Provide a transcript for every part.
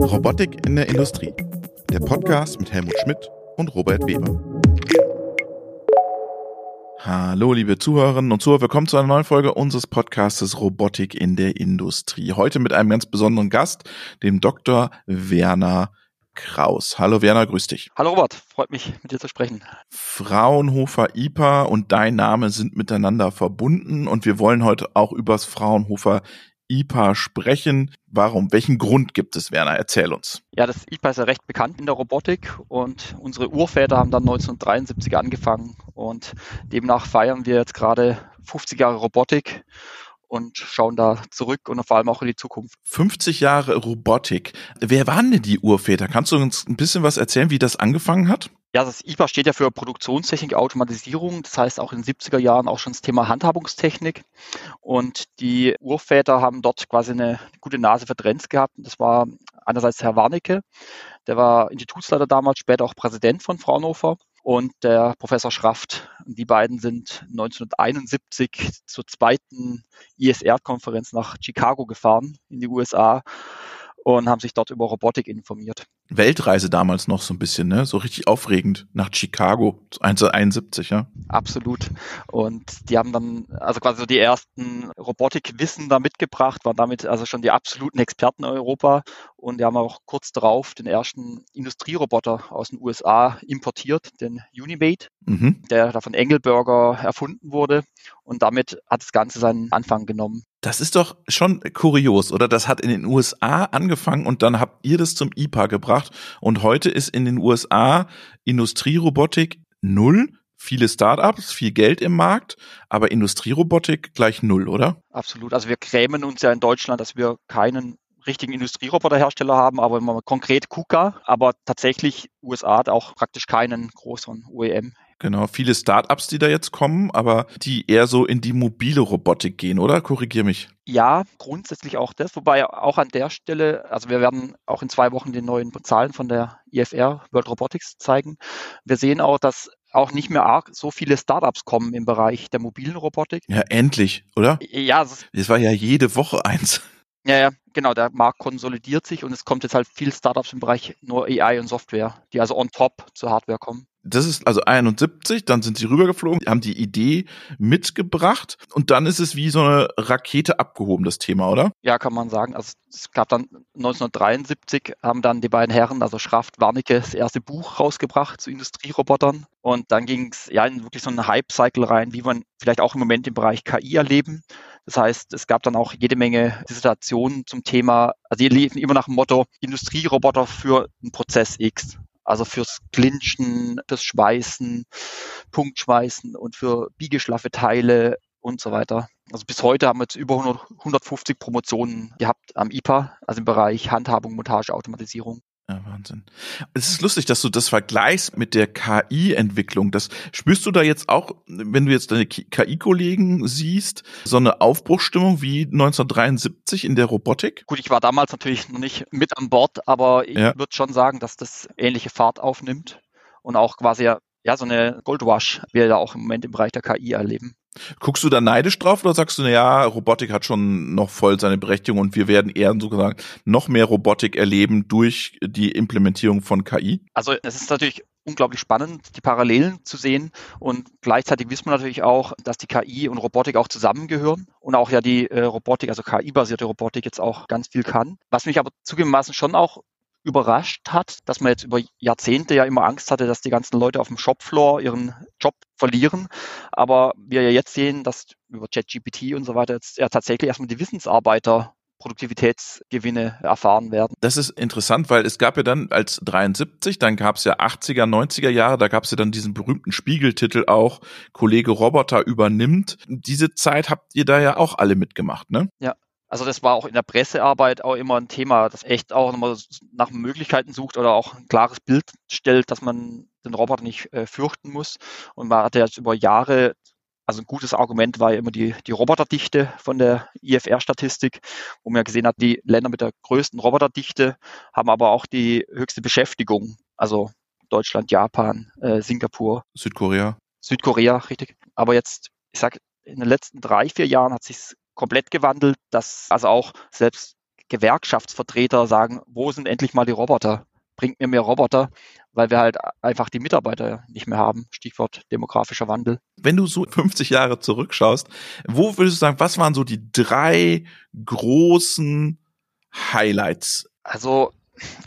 Robotik in der Industrie. Der Podcast mit Helmut Schmidt und Robert Weber. Hallo, liebe Zuhörerinnen und Zuhörer, willkommen zu einer neuen Folge unseres Podcastes Robotik in der Industrie. Heute mit einem ganz besonderen Gast, dem Dr. Werner Kraus. Hallo Werner, grüß dich. Hallo Robert, freut mich mit dir zu sprechen. Fraunhofer IPA und dein Name sind miteinander verbunden und wir wollen heute auch übers Fraunhofer IPA sprechen. Warum? Welchen Grund gibt es, Werner? Erzähl uns. Ja, das IPA ist ja recht bekannt in der Robotik und unsere Urväter haben dann 1973 angefangen und demnach feiern wir jetzt gerade 50 Jahre Robotik und schauen da zurück und vor allem auch in die Zukunft. 50 Jahre Robotik. Wer waren denn die Urväter? Kannst du uns ein bisschen was erzählen, wie das angefangen hat? Ja, das IPA steht ja für Produktionstechnik, Automatisierung. Das heißt auch in den 70er Jahren auch schon das Thema Handhabungstechnik. Und die Urväter haben dort quasi eine gute Nase für Trends gehabt. Und das war einerseits Herr Warnecke, der war Institutsleiter damals, später auch Präsident von Fraunhofer und der Professor Schraft. Die beiden sind 1971 zur zweiten ISR-Konferenz nach Chicago gefahren in die USA und haben sich dort über Robotik informiert. Weltreise damals noch so ein bisschen, ne? So richtig aufregend nach Chicago 1971, ja? Absolut. Und die haben dann also quasi so die ersten Robotikwissen da mitgebracht, waren damit also schon die absoluten Experten in Europa. Und die haben auch kurz darauf den ersten Industrieroboter aus den USA importiert, den Unimate, mhm. der da von Engelberger erfunden wurde. Und damit hat das Ganze seinen Anfang genommen. Das ist doch schon kurios, oder? Das hat in den USA angefangen und dann habt ihr das zum IPA gebracht. Und heute ist in den USA Industrierobotik null. Viele Startups, viel Geld im Markt, aber Industrierobotik gleich null, oder? Absolut. Also wir grämen uns ja in Deutschland, dass wir keinen richtigen Industrieroboterhersteller haben, aber immer konkret KUKA. Aber tatsächlich USA hat auch praktisch keinen größeren OEM Genau, viele Startups, die da jetzt kommen, aber die eher so in die mobile Robotik gehen, oder? Korrigier mich. Ja, grundsätzlich auch das, wobei auch an der Stelle, also wir werden auch in zwei Wochen die neuen Zahlen von der IFR World Robotics zeigen. Wir sehen auch, dass auch nicht mehr arg so viele Startups kommen im Bereich der mobilen Robotik. Ja, endlich, oder? Ja. Es war ja jede Woche eins. Ja, ja, genau, der Markt konsolidiert sich und es kommt jetzt halt viel Startups im Bereich nur AI und Software, die also on top zur Hardware kommen das ist also 71, dann sind sie rübergeflogen, haben die Idee mitgebracht und dann ist es wie so eine Rakete abgehoben, das Thema, oder? Ja, kann man sagen. Also es gab dann 1973 haben dann die beiden Herren, also Schraft, Warnecke, das erste Buch rausgebracht zu Industrierobotern und dann ging es ja in wirklich so einen Hype-Cycle rein, wie man vielleicht auch im Moment im Bereich KI erleben. Das heißt, es gab dann auch jede Menge Dissertationen zum Thema, also die liefen immer nach dem Motto Industrieroboter für einen Prozess X. Also fürs Clinchen, fürs Schweißen, Punktschweißen und für biegeschlaffe Teile und so weiter. Also bis heute haben wir jetzt über 100, 150 Promotionen gehabt am IPA, also im Bereich Handhabung, Montage, Automatisierung. Ja, Wahnsinn. Es ist lustig, dass du das vergleichst mit der KI-Entwicklung. Das spürst du da jetzt auch, wenn du jetzt deine KI-Kollegen siehst, so eine Aufbruchsstimmung wie 1973 in der Robotik? Gut, ich war damals natürlich noch nicht mit an Bord, aber ich ja. würde schon sagen, dass das ähnliche Fahrt aufnimmt und auch quasi ja so eine Goldwash wir da auch im Moment im Bereich der KI erleben. Guckst du da neidisch drauf oder sagst du, na ja, Robotik hat schon noch voll seine Berechtigung und wir werden eher sozusagen noch mehr Robotik erleben durch die Implementierung von KI? Also es ist natürlich unglaublich spannend, die Parallelen zu sehen und gleichzeitig wissen wir natürlich auch, dass die KI und Robotik auch zusammengehören und auch ja die äh, Robotik, also KI-basierte Robotik jetzt auch ganz viel kann. Was mich aber zugegebenermaßen schon auch überrascht hat, dass man jetzt über Jahrzehnte ja immer Angst hatte, dass die ganzen Leute auf dem Shopfloor ihren Job verlieren. Aber wir ja jetzt sehen, dass über ChatGPT und so weiter jetzt ja tatsächlich erstmal die Wissensarbeiter Produktivitätsgewinne erfahren werden. Das ist interessant, weil es gab ja dann als 73, dann gab es ja 80er, 90er Jahre, da gab es ja dann diesen berühmten Spiegeltitel auch, Kollege Roboter übernimmt. Diese Zeit habt ihr da ja auch alle mitgemacht, ne? Ja, also das war auch in der Pressearbeit auch immer ein Thema, das echt auch nochmal nach Möglichkeiten sucht oder auch ein klares Bild stellt, dass man den Roboter nicht äh, fürchten muss. Und man hatte jetzt über Jahre, also ein gutes Argument war ja immer die, die Roboterdichte von der IFR-Statistik, wo man ja gesehen hat, die Länder mit der größten Roboterdichte haben aber auch die höchste Beschäftigung. Also Deutschland, Japan, äh, Singapur. Südkorea. Südkorea, richtig. Aber jetzt, ich sag, in den letzten drei, vier Jahren hat sich komplett gewandelt, dass also auch selbst Gewerkschaftsvertreter sagen, wo sind endlich mal die Roboter? Bringt mir mehr Roboter, weil wir halt einfach die Mitarbeiter nicht mehr haben. Stichwort demografischer Wandel. Wenn du so 50 Jahre zurückschaust, wo würdest du sagen, was waren so die drei großen Highlights? Also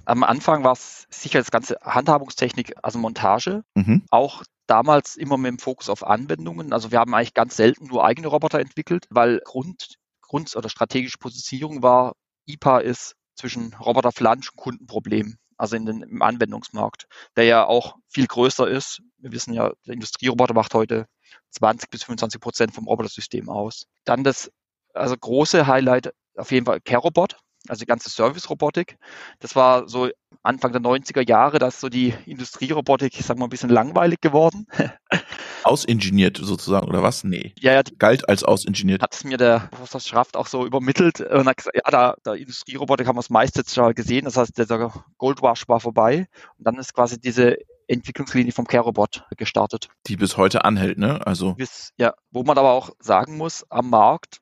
am Anfang war es sicher das ganze Handhabungstechnik, also Montage. Mhm. Auch damals immer mit dem Fokus auf Anwendungen. Also wir haben eigentlich ganz selten nur eigene Roboter entwickelt, weil Grund, Grund oder strategische Positionierung war, IPA ist zwischen Roboterflansch und Kundenproblem, also in den, im Anwendungsmarkt, der ja auch viel größer ist. Wir wissen ja, der Industrieroboter macht heute 20 bis 25 Prozent vom Robotersystem aus. Dann das also große Highlight auf jeden Fall CareRobot also die ganze Service-Robotik. Das war so Anfang der 90er Jahre, da ist so die Industrierobotik, ich sag mal, ein bisschen langweilig geworden. Ausingeniert sozusagen, oder was? Nee. Ja, ja. Galt als ausingeniert. Hat es mir der Professor Schraft auch so übermittelt und hat gesagt, ja, da, der Industrierobotik haben wir das meiste jetzt schon gesehen. Das heißt, der Goldwash war vorbei. Und dann ist quasi diese Entwicklungslinie vom CareRobot gestartet. Die bis heute anhält, ne? Also. Bis, ja, wo man aber auch sagen muss, am Markt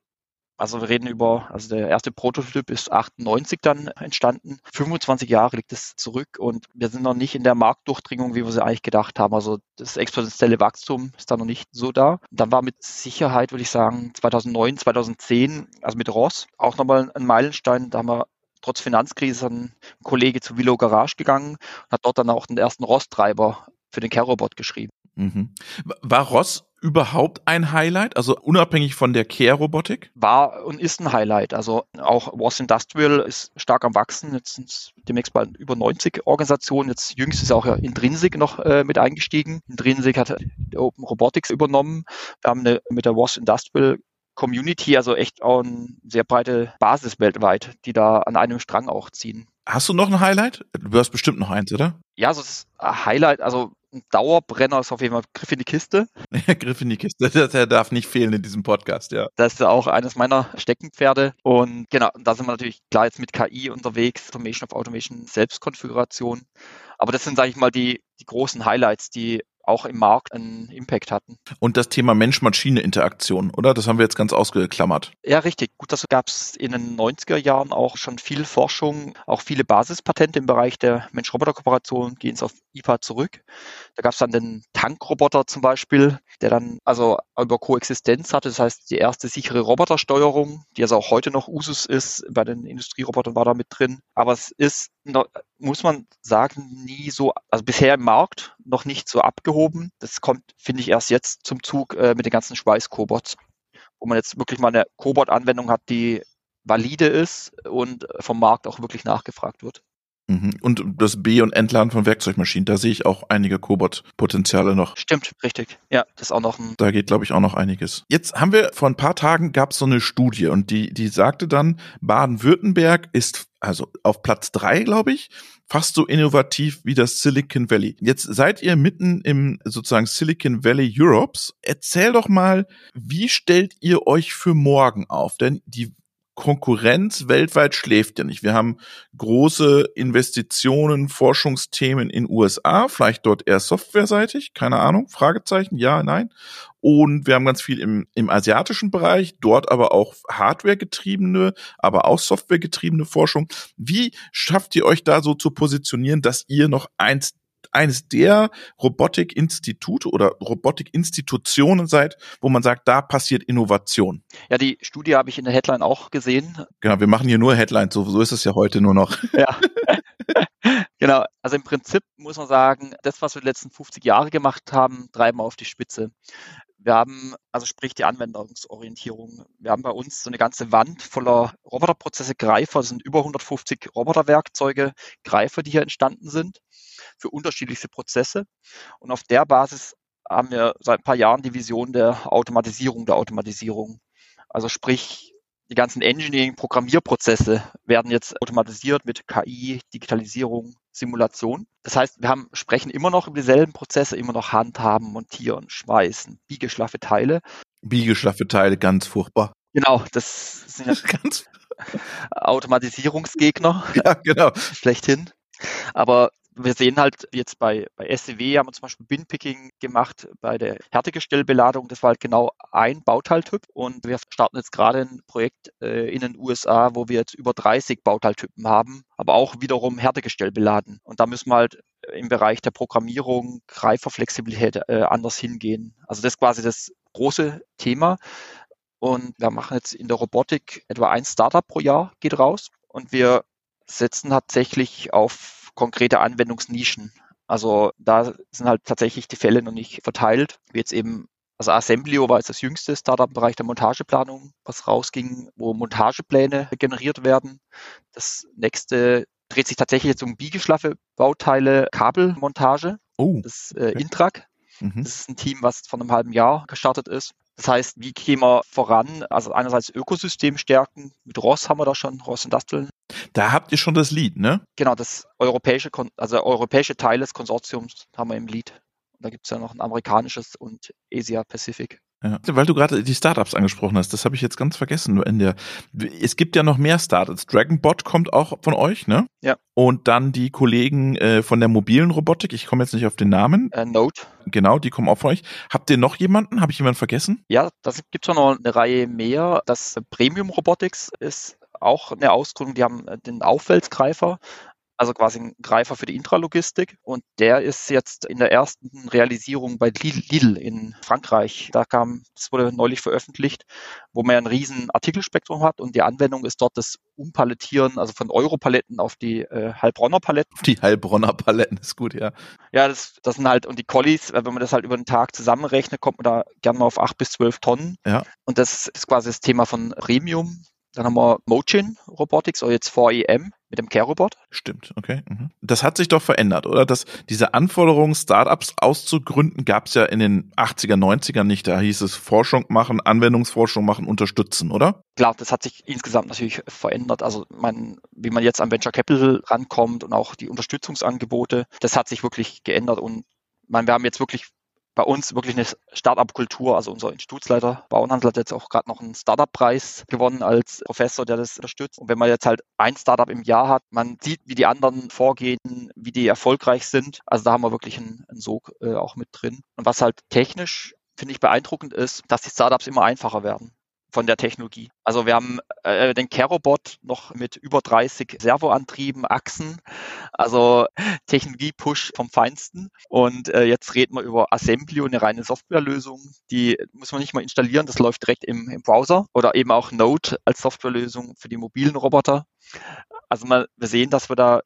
also wir reden über, also der erste Prototyp ist 98 dann entstanden. 25 Jahre liegt es zurück und wir sind noch nicht in der Marktdurchdringung, wie wir sie eigentlich gedacht haben. Also das exponentielle Wachstum ist da noch nicht so da. Dann war mit Sicherheit, würde ich sagen, 2009, 2010, also mit Ross, auch nochmal ein Meilenstein. Da haben wir trotz Finanzkrise ein Kollege zu Willow Garage gegangen und hat dort dann auch den ersten Ross-Treiber für den Care-Robot geschrieben. Mhm. War Ross überhaupt ein Highlight? Also unabhängig von der Care-Robotik? War und ist ein Highlight. Also auch Was Industrial ist stark am Wachsen. Jetzt sind es demnächst bald über 90 Organisationen. Jetzt jüngst ist auch ja Intrinsic noch äh, mit eingestiegen. Intrinsic hat Open Robotics übernommen. Wir haben eine, mit der Was Industrial Community, also echt auch eine sehr breite Basis weltweit, die da an einem Strang auch ziehen. Hast du noch ein Highlight? Du hast bestimmt noch eins, oder? Ja, also das Highlight, also ein Dauerbrenner ist auf jeden Fall Griff in die Kiste. Griff in die Kiste, der darf nicht fehlen in diesem Podcast, ja. Das ist ja auch eines meiner Steckenpferde. Und genau, da sind wir natürlich klar jetzt mit KI unterwegs, Automation of Automation, Selbstkonfiguration. Aber das sind, sage ich mal, die, die großen Highlights, die auch im Markt einen Impact hatten. Und das Thema Mensch-Maschine-Interaktion, oder? Das haben wir jetzt ganz ausgeklammert. Ja, richtig. Gut, das gab es in den 90er Jahren auch schon viel Forschung, auch viele Basispatente im Bereich der Mensch-Roboter-Kooperation gehen es auf IPA zurück. Da gab es dann den Tankroboter zum Beispiel, der dann also über Koexistenz hatte, das heißt die erste sichere Robotersteuerung, die also auch heute noch Usus ist, bei den Industrierobotern war da mit drin. Aber es ist muss man sagen, nie so, also bisher im Markt noch nicht so abgehoben. Das kommt, finde ich, erst jetzt zum Zug äh, mit den ganzen Schweiß-Cobots, wo man jetzt wirklich mal eine Cobot-Anwendung hat, die valide ist und vom Markt auch wirklich nachgefragt wird. Mhm. Und das B- und Entladen von Werkzeugmaschinen, da sehe ich auch einige Cobot-Potenziale noch. Stimmt, richtig. Ja, das ist auch noch ein. Da geht, glaube ich, auch noch einiges. Jetzt haben wir vor ein paar Tagen gab es so eine Studie und die, die sagte dann, Baden-Württemberg ist also auf Platz drei, glaube ich, fast so innovativ wie das Silicon Valley. Jetzt seid ihr mitten im sozusagen Silicon Valley Europes. Erzähl doch mal, wie stellt ihr euch für morgen auf? Denn die Konkurrenz weltweit schläft ja nicht. Wir haben große Investitionen, Forschungsthemen in USA, vielleicht dort eher softwareseitig, keine Ahnung, Fragezeichen, ja, nein. Und wir haben ganz viel im, im asiatischen Bereich, dort aber auch Hardware-getriebene, aber auch Software-getriebene Forschung. Wie schafft ihr euch da so zu positionieren, dass ihr noch eins eines der Robotik-Institute oder Robotik-Institutionen seid, wo man sagt, da passiert Innovation. Ja, die Studie habe ich in der Headline auch gesehen. Genau, wir machen hier nur Headlines, so, so ist es ja heute nur noch. Ja. genau, also im Prinzip muss man sagen, das, was wir die letzten 50 Jahre gemacht haben, treiben wir auf die Spitze. Wir haben, also sprich die Anwendungsorientierung. Wir haben bei uns so eine ganze Wand voller Roboterprozesse, Greifer. Das sind über 150 Roboterwerkzeuge, Greifer, die hier entstanden sind für unterschiedlichste Prozesse. Und auf der Basis haben wir seit ein paar Jahren die Vision der Automatisierung der Automatisierung. Also sprich, die ganzen Engineering-Programmierprozesse werden jetzt automatisiert mit KI, Digitalisierung, Simulation. Das heißt, wir haben, sprechen immer noch über dieselben Prozesse, immer noch Handhaben, Montieren, Schweißen, biegeschlaffe Teile. Biegeschlaffe Teile, ganz furchtbar. Genau, das sind ja ganz Automatisierungsgegner. Ja, genau. Schlechthin. Aber wir sehen halt jetzt bei, bei SCW haben wir zum Beispiel Binpicking gemacht bei der Härtegestellbeladung. Das war halt genau ein Bauteiltyp und wir starten jetzt gerade ein Projekt äh, in den USA, wo wir jetzt über 30 Bauteiltypen haben, aber auch wiederum Härtegestell beladen. Und da müssen wir halt im Bereich der Programmierung, Greiferflexibilität äh, anders hingehen. Also das ist quasi das große Thema. Und wir machen jetzt in der Robotik etwa ein Startup pro Jahr geht raus und wir setzen tatsächlich auf konkrete Anwendungsnischen. Also da sind halt tatsächlich die Fälle noch nicht verteilt, wie jetzt eben also Assemblio war jetzt das jüngste Startup im Bereich der Montageplanung, was rausging, wo Montagepläne generiert werden. Das nächste dreht sich tatsächlich jetzt um biegeschlaffe Bauteile, Kabelmontage. Oh. Das äh, Intrac. Mhm. Das ist ein Team, was vor einem halben Jahr gestartet ist. Das heißt, wie gehen wir voran? Also einerseits Ökosystem stärken. Mit Ross haben wir da schon, Ross Industrial. Da habt ihr schon das Lied, ne? Genau, das europäische, also der europäische Teil des Konsortiums haben wir im Lied. Da gibt es ja noch ein amerikanisches und Asia Pacific. Ja, weil du gerade die Startups angesprochen hast, das habe ich jetzt ganz vergessen. In der, es gibt ja noch mehr Startups. Dragonbot kommt auch von euch, ne? Ja. Und dann die Kollegen äh, von der mobilen Robotik, ich komme jetzt nicht auf den Namen. Äh, Note. Genau, die kommen auch von euch. Habt ihr noch jemanden? Habe ich jemanden vergessen? Ja, das gibt schon noch eine Reihe mehr. Das Premium Robotics ist auch eine Ausgründung, die haben den Aufwälzgreifer also quasi ein Greifer für die Intralogistik. Und der ist jetzt in der ersten Realisierung bei Lidl in Frankreich. Da kam, das wurde neulich veröffentlicht, wo man ein riesen Artikelspektrum hat und die Anwendung ist dort das Umpalettieren, also von Europaletten auf die äh, Heilbronner Paletten. Die Heilbronner Paletten ist gut, ja. Ja, das, das sind halt, und die Collies, wenn man das halt über den Tag zusammenrechnet, kommt man da gerne mal auf acht bis zwölf Tonnen. Ja. Und das ist quasi das Thema von Premium. Dann haben wir Mojin Robotics oder jetzt 4EM mit dem Care-Robot. Stimmt, okay. Mhm. Das hat sich doch verändert, oder? Dass diese Anforderungen, Startups auszugründen, gab es ja in den 80er, 90er nicht. Da hieß es Forschung machen, Anwendungsforschung machen, unterstützen, oder? Klar, das hat sich insgesamt natürlich verändert. Also man, wie man jetzt an Venture Capital rankommt und auch die Unterstützungsangebote, das hat sich wirklich geändert und man, wir haben jetzt wirklich bei uns wirklich eine Startup-Kultur. Also unser Institutsleiter Bauernhandel hat jetzt auch gerade noch einen Startup-Preis gewonnen als Professor, der das unterstützt. Und wenn man jetzt halt ein Startup im Jahr hat, man sieht, wie die anderen vorgehen, wie die erfolgreich sind. Also da haben wir wirklich einen, einen Sog äh, auch mit drin. Und was halt technisch finde ich beeindruckend ist, dass die Startups immer einfacher werden von der Technologie. Also wir haben äh, den Carobot noch mit über 30 Servoantrieben, Achsen, also Technologie-Push vom Feinsten. Und äh, jetzt reden wir über Assemblio, eine reine Softwarelösung. Die muss man nicht mal installieren, das läuft direkt im, im Browser oder eben auch Node als Softwarelösung für die mobilen Roboter. Also mal, wir sehen, dass wir da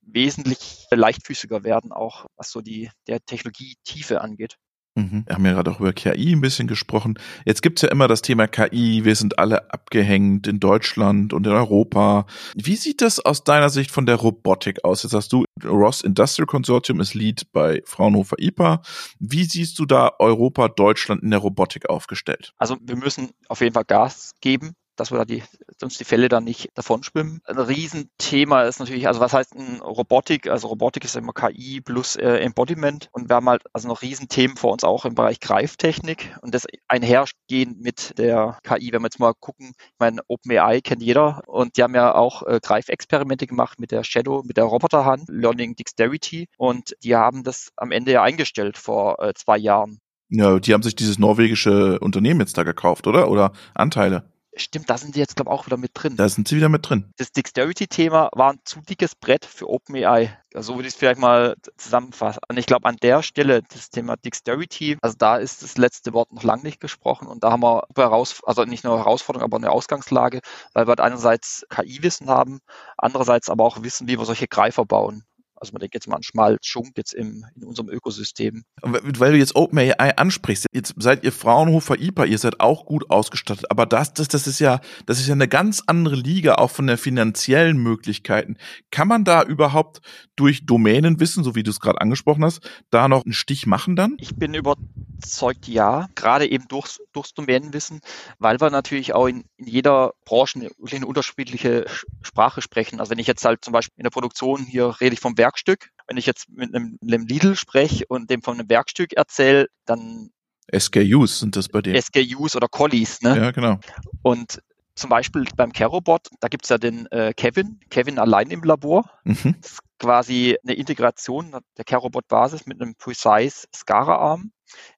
wesentlich leichtfüßiger werden, auch was so die der Technologietiefe angeht. Mhm. Wir haben ja gerade auch über KI ein bisschen gesprochen. Jetzt gibt's ja immer das Thema KI. Wir sind alle abgehängt in Deutschland und in Europa. Wie sieht das aus deiner Sicht von der Robotik aus? Jetzt hast du, Ross Industrial Consortium ist Lead bei Fraunhofer IPA. Wie siehst du da Europa, Deutschland in der Robotik aufgestellt? Also wir müssen auf jeden Fall Gas geben dass wir da die, sonst die Fälle dann nicht davon schwimmen. Ein Riesenthema ist natürlich, also was heißt ein Robotik? Also Robotik ist immer KI plus äh, Embodiment und wir haben halt also noch Riesenthemen vor uns auch im Bereich Greiftechnik und das einhergehend mit der KI. Wenn wir jetzt mal gucken, ich meine, OpenAI kennt jeder und die haben ja auch äh, Greifexperimente gemacht mit der Shadow, mit der Roboterhand, Learning Dexterity und die haben das am Ende ja eingestellt vor äh, zwei Jahren. Ja, die haben sich dieses norwegische Unternehmen jetzt da gekauft, oder? Oder Anteile? Stimmt, da sind sie jetzt, glaube ich, auch wieder mit drin. Da sind sie wieder mit drin. Das Dexterity-Thema war ein zu dickes Brett für OpenAI. So würde ich es vielleicht mal zusammenfassen. Und ich glaube, an der Stelle das Thema Dexterity, also da ist das letzte Wort noch lange nicht gesprochen. Und da haben wir heraus, also nicht nur Herausforderung, aber eine Ausgangslage, weil wir einerseits KI-Wissen haben, andererseits aber auch wissen, wie wir solche Greifer bauen. Also man denkt jetzt mal an Schmalz, Schunk jetzt im, in unserem Ökosystem. Weil du jetzt OpenAI ansprichst, jetzt seid ihr Fraunhofer IPA, ihr seid auch gut ausgestattet, aber das, das, das ist ja, das ist ja eine ganz andere Liga, auch von der finanziellen Möglichkeiten. Kann man da überhaupt durch Domänenwissen, so wie du es gerade angesprochen hast, da noch einen Stich machen dann? Ich bin überzeugt, ja, gerade eben durchs, durchs Domänenwissen, weil wir natürlich auch in, in jeder Branche eine, eine unterschiedliche Sprache sprechen. Also wenn ich jetzt halt zum Beispiel in der Produktion hier rede ich vom Werk Werkstück. Wenn ich jetzt mit einem, einem Lidl spreche und dem von einem Werkstück erzähle, dann SKUs sind das bei dir. SKUs oder Collies, ne? Ja, genau. Und zum Beispiel beim Carobot, da gibt es ja den äh, Kevin, Kevin allein im Labor. Mhm. Das ist quasi eine Integration der Carobot-Basis mit einem Precise SCARA-Arm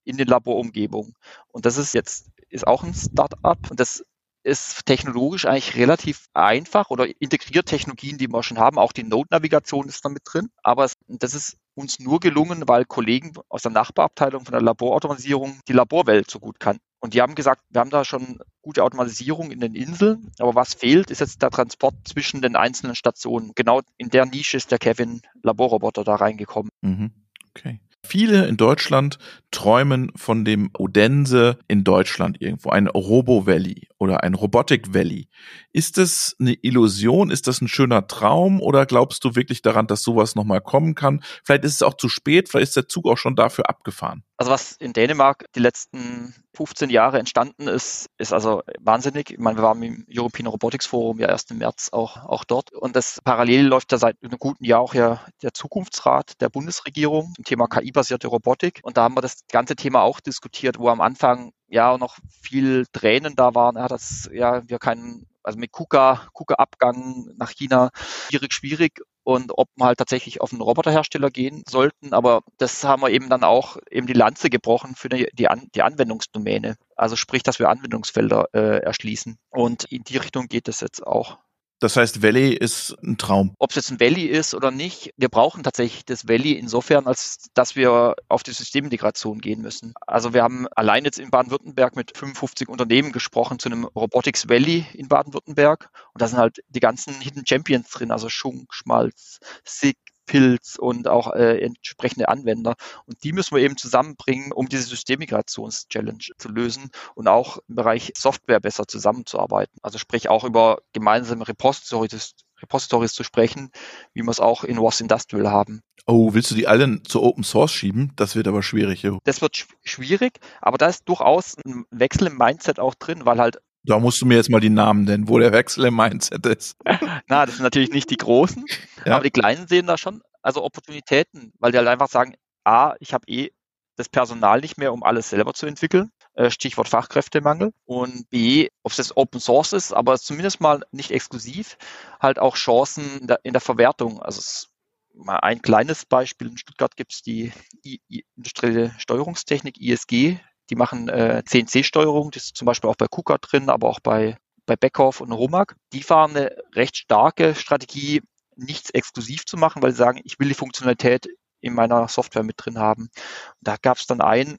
in den Laborumgebung. Und das ist jetzt ist auch ein Start-up und das ist technologisch eigentlich relativ einfach oder integriert Technologien, die wir schon haben. Auch die Node-Navigation ist damit drin. Aber das ist uns nur gelungen, weil Kollegen aus der Nachbarabteilung von der Laborautomatisierung die Laborwelt so gut kannten. Und die haben gesagt, wir haben da schon gute Automatisierung in den Inseln, aber was fehlt, ist jetzt der Transport zwischen den einzelnen Stationen. Genau in der Nische ist der Kevin Laborroboter da reingekommen. Mhm. Okay. Viele in Deutschland träumen von dem Odense in Deutschland irgendwo, ein Robo Valley oder ein Robotic Valley. Ist das eine Illusion? Ist das ein schöner Traum? Oder glaubst du wirklich daran, dass sowas nochmal kommen kann? Vielleicht ist es auch zu spät, vielleicht ist der Zug auch schon dafür abgefahren. Also was in Dänemark die letzten 15 Jahre entstanden ist, ist also wahnsinnig. Ich meine, wir waren im European Robotics Forum ja erst im März auch, auch dort. Und das parallel läuft ja seit einem guten Jahr auch ja der Zukunftsrat der Bundesregierung zum Thema KI-basierte Robotik. Und da haben wir das ganze Thema auch diskutiert, wo am Anfang ja noch viel Tränen da waren, ja, dass ja wir keinen, also mit KUKA, KUKA-Abgang nach China schwierig, schwierig und ob wir halt tatsächlich auf einen Roboterhersteller gehen sollten. Aber das haben wir eben dann auch eben die Lanze gebrochen für die, die, An die Anwendungsdomäne. Also sprich, dass wir Anwendungsfelder äh, erschließen. Und in die Richtung geht es jetzt auch. Das heißt, Valley ist ein Traum. Ob es jetzt ein Valley ist oder nicht, wir brauchen tatsächlich das Valley insofern, als dass wir auf die Systemintegration gehen müssen. Also wir haben allein jetzt in Baden-Württemberg mit 55 Unternehmen gesprochen zu einem Robotics Valley in Baden-Württemberg. Und da sind halt die ganzen Hidden Champions drin, also Schunk, Schmalz, SIG, Pilz und auch äh, entsprechende Anwender. Und die müssen wir eben zusammenbringen, um diese Systemmigrations-Challenge zu lösen und auch im Bereich Software besser zusammenzuarbeiten. Also sprich auch über gemeinsame Repositories, Repositories zu sprechen, wie wir es auch in Was Industrial haben. Oh, willst du die alle zu Open Source schieben? Das wird aber schwierig. Jo. Das wird sch schwierig, aber da ist durchaus ein Wechsel im Mindset auch drin, weil halt da musst du mir jetzt mal die Namen nennen, wo der Wechsel im Mindset ist. Na, das sind natürlich nicht die Großen, ja. aber die Kleinen sehen da schon also Opportunitäten, weil die halt einfach sagen, A, ich habe eh das Personal nicht mehr, um alles selber zu entwickeln. Äh, Stichwort Fachkräftemangel. Und B, ob es jetzt Open Source ist, aber zumindest mal nicht exklusiv, halt auch Chancen in der, in der Verwertung. Also es, mal ein kleines Beispiel. In Stuttgart gibt es die I, I, industrielle Steuerungstechnik, ISG, die machen äh, CNC-Steuerung, das ist zum Beispiel auch bei KUKA drin, aber auch bei, bei Beckhoff und Romag. Die fahren eine recht starke Strategie, nichts exklusiv zu machen, weil sie sagen, ich will die Funktionalität in meiner Software mit drin haben. Da gab es dann ein,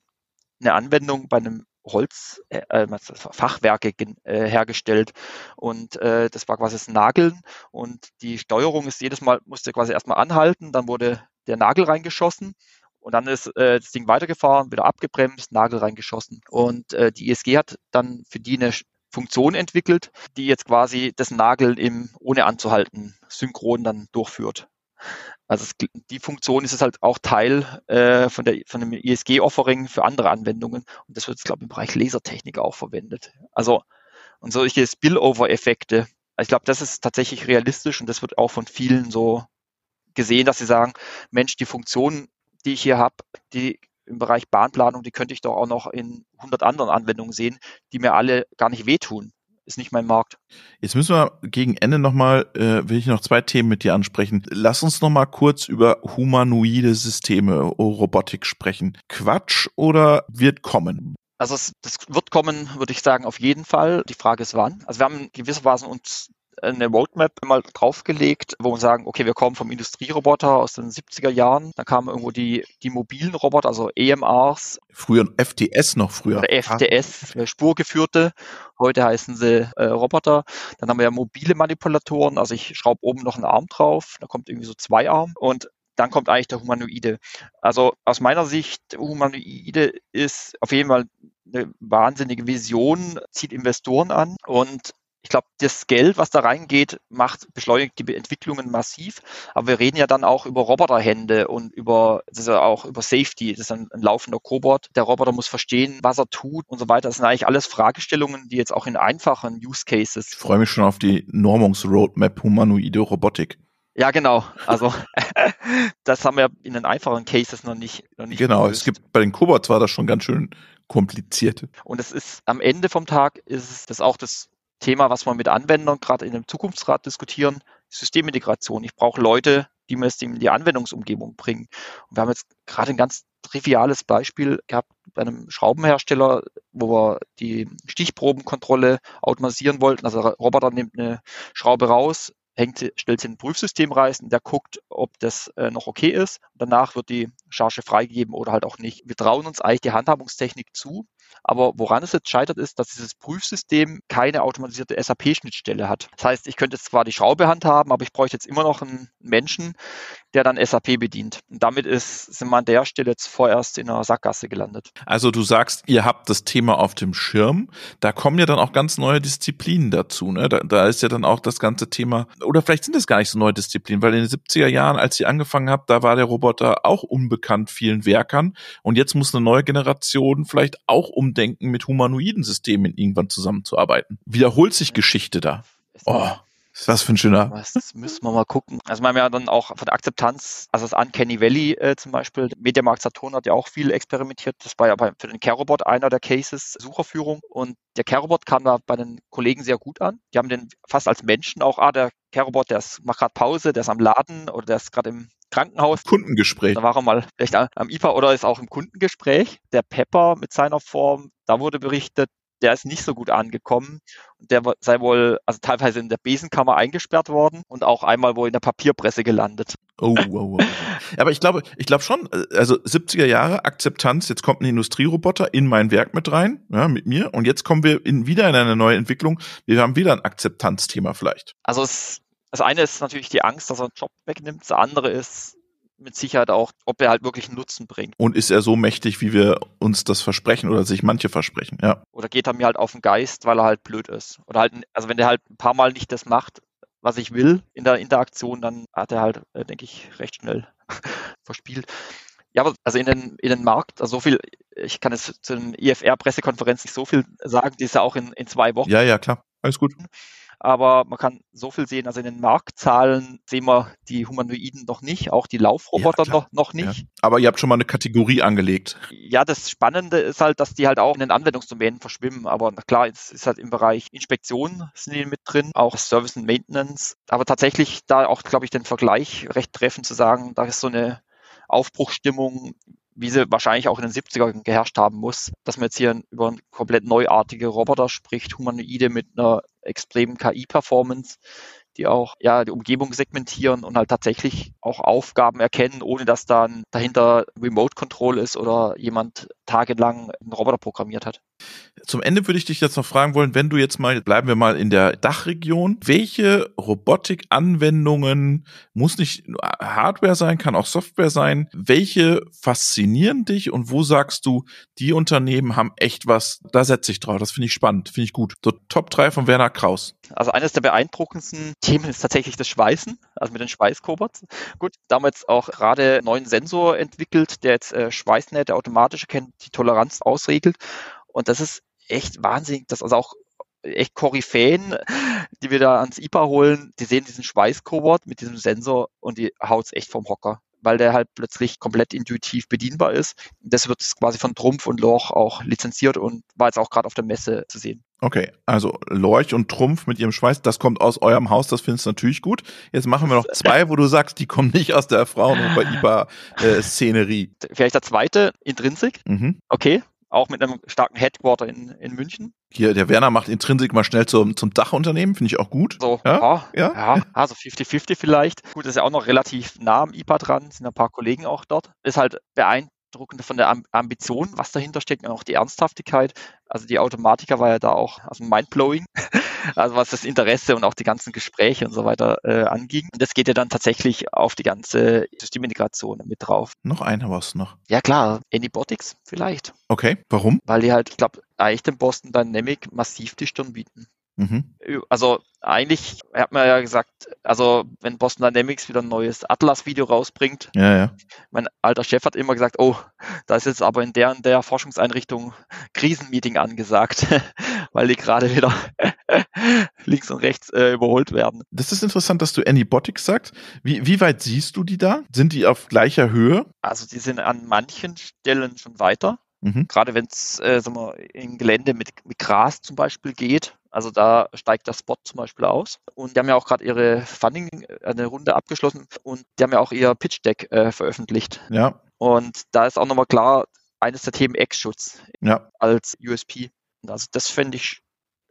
eine Anwendung bei einem Holz, äh, äh Fachwerke äh, hergestellt und äh, das war quasi das Nageln und die Steuerung ist jedes Mal, musste quasi erstmal anhalten, dann wurde der Nagel reingeschossen und dann ist äh, das Ding weitergefahren, wieder abgebremst, Nagel reingeschossen. Und äh, die ISG hat dann für die eine Funktion entwickelt, die jetzt quasi das Nageln im, ohne anzuhalten, synchron dann durchführt. Also es, die Funktion ist es halt auch Teil äh, von, der, von dem ISG-Offering für andere Anwendungen. Und das wird jetzt, glaube ich, im Bereich Lasertechnik auch verwendet. Also, und solche Spillover-Effekte. Also ich glaube, das ist tatsächlich realistisch und das wird auch von vielen so gesehen, dass sie sagen, Mensch, die Funktion, die ich hier habe, die im Bereich Bahnplanung, die könnte ich doch auch noch in 100 anderen Anwendungen sehen, die mir alle gar nicht wehtun. Ist nicht mein Markt. Jetzt müssen wir gegen Ende nochmal, äh, will ich noch zwei Themen mit dir ansprechen. Lass uns nochmal kurz über humanoide Systeme, Robotik sprechen. Quatsch oder wird kommen? Also es, das wird kommen, würde ich sagen, auf jeden Fall. Die Frage ist wann. Also wir haben gewissermaßen uns eine Roadmap mal draufgelegt, wo wir sagen, okay, wir kommen vom Industrieroboter aus den 70er Jahren. Dann kamen irgendwo die, die mobilen Roboter, also EMRs. Früher FTS noch früher. FTS, äh, spurgeführte. Heute heißen sie äh, Roboter. Dann haben wir ja mobile Manipulatoren. Also ich schraube oben noch einen Arm drauf. Da kommt irgendwie so zwei Arme. Und dann kommt eigentlich der Humanoide. Also aus meiner Sicht, Humanoide ist auf jeden Fall eine wahnsinnige Vision, zieht Investoren an und ich glaube, das Geld, was da reingeht, macht, beschleunigt die Entwicklungen massiv. Aber wir reden ja dann auch über Roboterhände und über, das ist ja auch über Safety. Das ist ein, ein laufender Cobot. Der Roboter muss verstehen, was er tut und so weiter. Das sind eigentlich alles Fragestellungen, die jetzt auch in einfachen Use Cases. Ich freue mich schon auf die Normungsroadmap humanoide Robotik. Ja, genau. Also das haben wir in den einfachen Cases noch nicht. Noch nicht genau, gelöst. es gibt bei den Cobots war das schon ganz schön kompliziert. Und es ist am Ende vom Tag ist es das auch das Thema, was wir mit Anwendern gerade in dem Zukunftsrat diskutieren, Systemintegration. Ich brauche Leute, die mir es in die Anwendungsumgebung bringen. Und wir haben jetzt gerade ein ganz triviales Beispiel gehabt bei einem Schraubenhersteller, wo wir die Stichprobenkontrolle automatisieren wollten. Also der Roboter nimmt eine Schraube raus, hängt, stellt sie in ein Prüfsystem rein, der guckt, ob das äh, noch okay ist. Danach wird die Charge freigegeben oder halt auch nicht. Wir trauen uns eigentlich die Handhabungstechnik zu, aber woran es jetzt scheitert, ist, dass dieses Prüfsystem keine automatisierte SAP-Schnittstelle hat. Das heißt, ich könnte jetzt zwar die Schraube handhaben, aber ich bräuchte jetzt immer noch einen Menschen, der dann SAP bedient. Und damit ist, sind wir an der Stelle jetzt vorerst in einer Sackgasse gelandet. Also du sagst, ihr habt das Thema auf dem Schirm. Da kommen ja dann auch ganz neue Disziplinen dazu. Ne? Da, da ist ja dann auch das ganze Thema, oder vielleicht sind es gar nicht so neue Disziplinen, weil in den 70er Jahren, als ihr angefangen habt, da war der Roboter auch unbekannt vielen Werkern. Und jetzt muss eine neue Generation vielleicht auch umdenken, mit humanoiden Systemen irgendwann zusammenzuarbeiten. Wiederholt sich Geschichte da? Oh. Was für ein schöner. Das müssen wir mal gucken. Also wir haben ja dann auch von der Akzeptanz, also das Uncanny Valley äh, zum Beispiel, Mediamarkt Saturn hat ja auch viel experimentiert. Das war ja bei, für den Carobot einer der Cases, Sucherführung. Und der Carobot kam da bei den Kollegen sehr gut an. Die haben den fast als Menschen auch, ah, der Carobot, der ist, macht gerade Pause, der ist am Laden oder der ist gerade im Krankenhaus. Kundengespräch. Da war er mal vielleicht am IPA oder ist auch im Kundengespräch. Der Pepper mit seiner Form, da wurde berichtet, der ist nicht so gut angekommen. Der sei wohl, also teilweise in der Besenkammer eingesperrt worden und auch einmal wohl in der Papierpresse gelandet. Oh, oh, oh. Aber ich glaube, ich glaube schon, also 70er Jahre Akzeptanz, jetzt kommt ein Industrieroboter in mein Werk mit rein, ja, mit mir, und jetzt kommen wir in, wieder in eine neue Entwicklung. Wir haben wieder ein Akzeptanzthema vielleicht. Also es, das eine ist natürlich die Angst, dass er einen Job wegnimmt. Das andere ist, mit Sicherheit auch, ob er halt wirklich einen Nutzen bringt. Und ist er so mächtig, wie wir uns das versprechen oder sich manche versprechen, ja. Oder geht er mir halt auf den Geist, weil er halt blöd ist. Oder halt, also wenn der halt ein paar Mal nicht das macht, was ich will in der Interaktion, dann hat er halt, äh, denke ich, recht schnell verspielt. Ja, aber also in den, in den Markt, also so viel, ich kann jetzt zu den IFR-Pressekonferenz nicht so viel sagen, die ist ja auch in, in zwei Wochen. Ja, ja, klar. Alles gut aber man kann so viel sehen. Also in den Marktzahlen sehen wir die Humanoiden noch nicht, auch die Laufroboter ja, noch, noch nicht. Ja. Aber ihr habt schon mal eine Kategorie angelegt. Ja, das Spannende ist halt, dass die halt auch in den Anwendungsdomänen verschwimmen. Aber klar, es ist halt im Bereich Inspektion sind die mit drin, auch Service und Maintenance. Aber tatsächlich da auch, glaube ich, den Vergleich recht treffend zu sagen, da ist so eine Aufbruchstimmung wie sie wahrscheinlich auch in den 70ern geherrscht haben muss, dass man jetzt hier über komplett neuartige Roboter spricht, Humanoide mit einer extremen KI-Performance, die auch ja die Umgebung segmentieren und halt tatsächlich auch Aufgaben erkennen, ohne dass dann dahinter Remote Control ist oder jemand tagelang einen Roboter programmiert hat. Zum Ende würde ich dich jetzt noch fragen wollen, wenn du jetzt mal, bleiben wir mal in der Dachregion, welche Robotik-Anwendungen, muss nicht Hardware sein, kann auch Software sein, welche faszinieren dich und wo sagst du, die Unternehmen haben echt was, da setze ich drauf, das finde ich spannend, finde ich gut. So Top 3 von Werner Kraus. Also eines der beeindruckendsten Themen ist tatsächlich das Schweißen, also mit den Schweißkobots. Gut, damals auch gerade einen neuen Sensor entwickelt, der jetzt äh, Schweißnähte automatisch erkennt, die Toleranz ausregelt. Und das ist echt wahnsinnig, dass also auch echt Koryphäen, die wir da ans IPA holen, die sehen diesen Schweißkobot mit diesem Sensor und die haut's echt vom Hocker, weil der halt plötzlich komplett intuitiv bedienbar ist. Das wird quasi von Trumpf und Loch auch lizenziert und war jetzt auch gerade auf der Messe zu sehen. Okay, also Lorch und Trumpf mit ihrem Schweiß, das kommt aus eurem Haus, das findest du natürlich gut. Jetzt machen wir noch zwei, wo du sagst, die kommen nicht aus der Frauen- und bei IPA-Szenerie. Äh, Vielleicht der zweite, Intrinsik. Mhm. Okay, auch mit einem starken Headquarter in, in München. Hier, der Werner macht Intrinsik mal schnell zum, zum Dachunternehmen, finde ich auch gut. So, ja, ja, ja. also 50-50 vielleicht. Gut, ist ja auch noch relativ nah am IPA dran, sind ein paar Kollegen auch dort. Ist halt beeindruckend beeindruckend von der Ambition, was dahinter steckt und auch die Ernsthaftigkeit. Also die Automatiker war ja da auch also mindblowing, also was das Interesse und auch die ganzen Gespräche und so weiter äh, anging. Und das geht ja dann tatsächlich auf die ganze Systemintegration mit drauf. Noch einer was noch? Ja klar, Anybotics vielleicht. Okay, warum? Weil die halt, ich glaube, eigentlich dem Boston Dynamic massiv die Stirn bieten. Mhm. Also eigentlich hat man ja gesagt, also wenn Boston Dynamics wieder ein neues Atlas-Video rausbringt, ja, ja. mein alter Chef hat immer gesagt, oh, da ist jetzt aber in der und der Forschungseinrichtung Krisenmeeting angesagt, weil die gerade wieder links und rechts äh, überholt werden. Das ist interessant, dass du Anybotics sagst. Wie, wie weit siehst du die da? Sind die auf gleicher Höhe? Also die sind an manchen Stellen schon weiter. Mhm. Gerade wenn es äh, im Gelände mit, mit Gras zum Beispiel geht, Also da steigt der Spot zum Beispiel aus. Und die haben ja auch gerade ihre Funding, eine Runde abgeschlossen und die haben ja auch ihr Pitch Deck äh, veröffentlicht. Ja. Und da ist auch nochmal klar, eines der Themen Ex-Schutz ja. als USP. Also das fände ich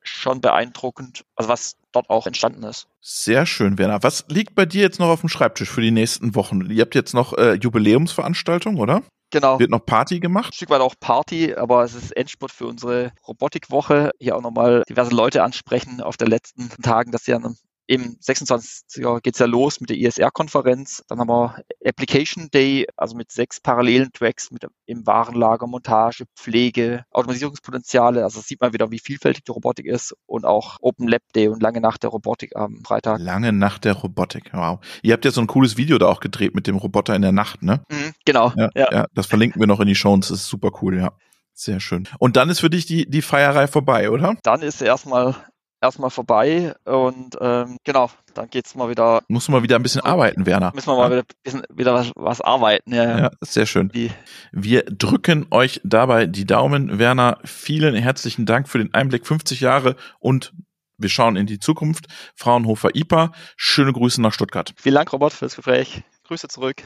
schon beeindruckend, also was dort auch entstanden ist. Sehr schön, Werner. Was liegt bei dir jetzt noch auf dem Schreibtisch für die nächsten Wochen? Ihr habt jetzt noch äh, Jubiläumsveranstaltung, oder? Genau. Wird noch Party gemacht? Ein Stück weit auch Party, aber es ist Endspurt für unsere Robotikwoche. Hier auch nochmal diverse Leute ansprechen auf den letzten Tagen, dass sie an im 26. geht es ja los mit der ISR-Konferenz. Dann haben wir Application Day, also mit sechs parallelen Tracks mit im Warenlager, Montage, Pflege, Automatisierungspotenziale. Also sieht man wieder, wie vielfältig die Robotik ist und auch Open Lab Day und lange Nacht der Robotik am Freitag. Lange Nacht der Robotik, wow. Ihr habt ja so ein cooles Video da auch gedreht mit dem Roboter in der Nacht, ne? Mhm, genau. Ja, ja. ja, das verlinken wir noch in die Show Das ist super cool, ja. Sehr schön. Und dann ist für dich die, die Feierei vorbei, oder? Dann ist erstmal erstmal vorbei und ähm, genau, dann geht's mal wieder. Muss mal wieder ein bisschen arbeiten, Werner. Müssen wir mal wieder, bisschen, wieder was, was arbeiten, ja. Ja, sehr schön. Die. Wir drücken euch dabei die Daumen, Werner. Vielen herzlichen Dank für den Einblick 50 Jahre und wir schauen in die Zukunft. Fraunhofer IPA. Schöne Grüße nach Stuttgart. Vielen Dank, Robert, fürs Gespräch. Grüße zurück.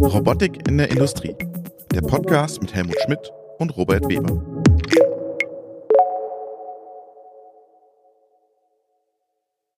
Robotik in der Industrie. Der Podcast mit Helmut Schmidt und Robert Weber.